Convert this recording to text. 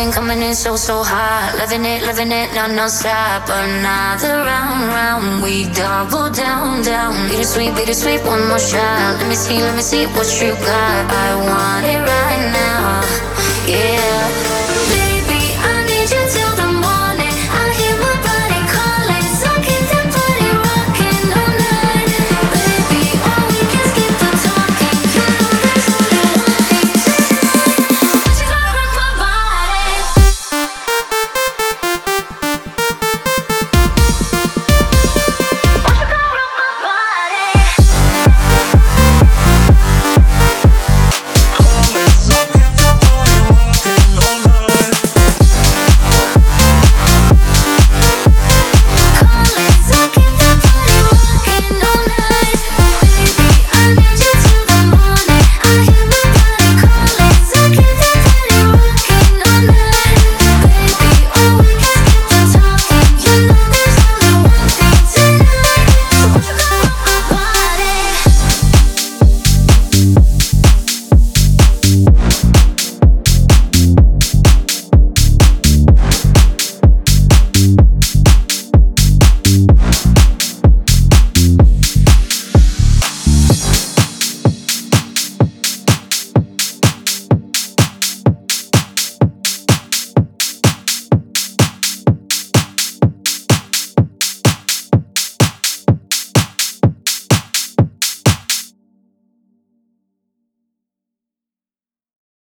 In, coming in so, so hot. Living it, living it, no, no stop. Another round, round. We double down, down. Bittersweet, bittersweet, one more shot. Let me see, let me see what you got. I want it right now.